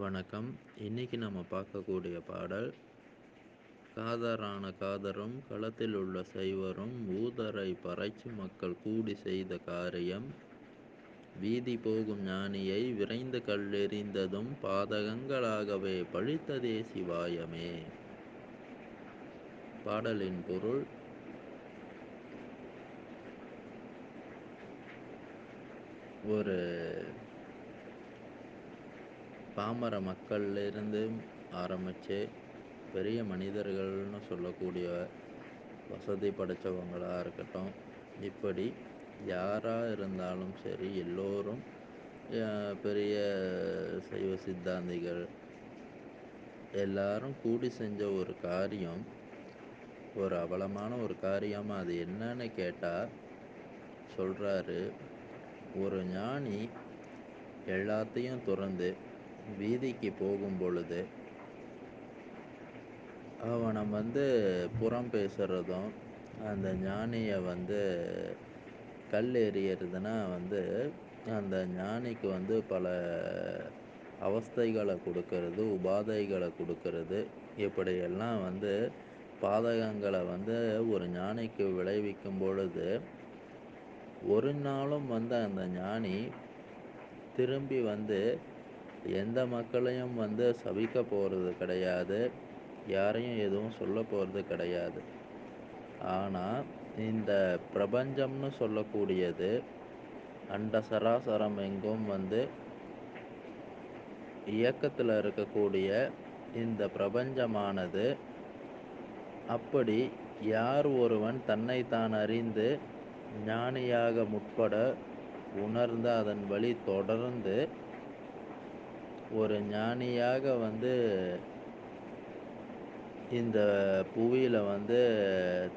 வணக்கம். இன்னைக்கு நம்ம பார்க்கக்கூடிய பாடல் காதரான காதரும் களத்தில் உள்ள சைவரும் ஊதரை பறைச்சு மக்கள் கூடி செய்த காரியம் வீதி போகும் ஞானியை விரைந்து கல்லெறிந்ததும் பாதகங்களாகவே பழித்ததே சிவாயமே. பாடலின் பொருள் ஒரு பாமர மக்கள்லேருந்து ஆரம்பித்து பெரிய மனிதர்கள்னு சொல்லக்கூடிய வசதி படைத்தவங்களாக இருக்கட்டும் இப்படி யாராக இருந்தாலும் சரி எல்லோரும் பெரிய சைவ சித்தாந்திகள் எல்லாரும் கூடி செஞ்ச ஒரு காரியம் ஒரு அவலமான ஒரு காரியம் அது என்னன்னு கேட்டால் சொல்கிறாரு ஒரு ஞானி எல்லாத்தையும் துறந்து வீதிக்கு போகும் பொழுது அவனை வந்து புறம் பேசுகிறதும் அந்த ஞானியை வந்து கல் எறியறதுனா வந்து அந்த ஞானிக்கு வந்து பல அவஸ்தைகளை கொடுக்கறது உபாதைகளை கொடுக்கறது. இப்படியெல்லாம் வந்து பாதகங்களை வந்து ஒரு ஞானிக்கு விளைவிக்கும் பொழுது ஒரு நாளும் வந்து அந்த ஞானி திரும்பி வந்து எந்த மக்களையும் வந்து சபிக்க போகிறது கிடையாது. யாரையும் எதுவும் சொல்ல போகிறது கிடையாது. ஆனால் இந்த பிரபஞ்சம்னு சொல்லக்கூடியது அண்ட சராசரம் எங்கும் வந்து இயக்கத்தில் இருக்கக்கூடிய இந்த பிரபஞ்சமானது அப்படி யார் ஒருவன் தன்னைத்தான் அறிந்து ஞானியாக முற்பட உணர்ந்து அதன் வழி தொடர்ந்து ஒரு ஞானியாக வந்து இந்த புவியில் வந்து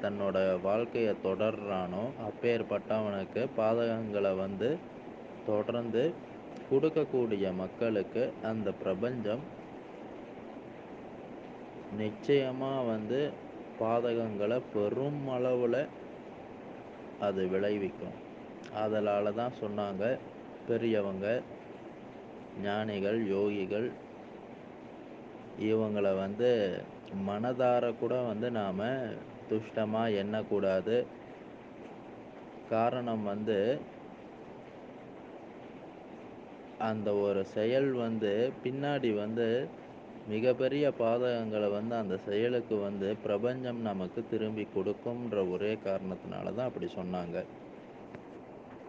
தன்னோட வாழ்க்கையை தொடர்றானோ அப்பேற்பட்டவனுக்கு பாதகங்களை வந்து தொடர்ந்து கொடுக்கக்கூடிய மக்களுக்கு அந்த பிரபஞ்சம் நிச்சயமாக வந்து பாதகங்களை பெரும் அளவில் அது விளைவிக்கும். அதனால தான் சொன்னாங்க பெரியவங்க ஞானிகள் யோகிகள் இவங்களை வந்து மனதார கூட வந்து நாம் துஷ்டமாக எண்ணக்கூடாது. காரணம் வந்து அந்த ஒரு செயல் வந்து பின்னாடி வந்து மிகப்பெரிய பாதகங்களை வந்து அந்த செயலுக்கு வந்து பிரபஞ்சம் நமக்கு திரும்பி கொடுக்கும்ன்ற ஒரே காரணத்தினால தான் அப்படி சொன்னாங்க.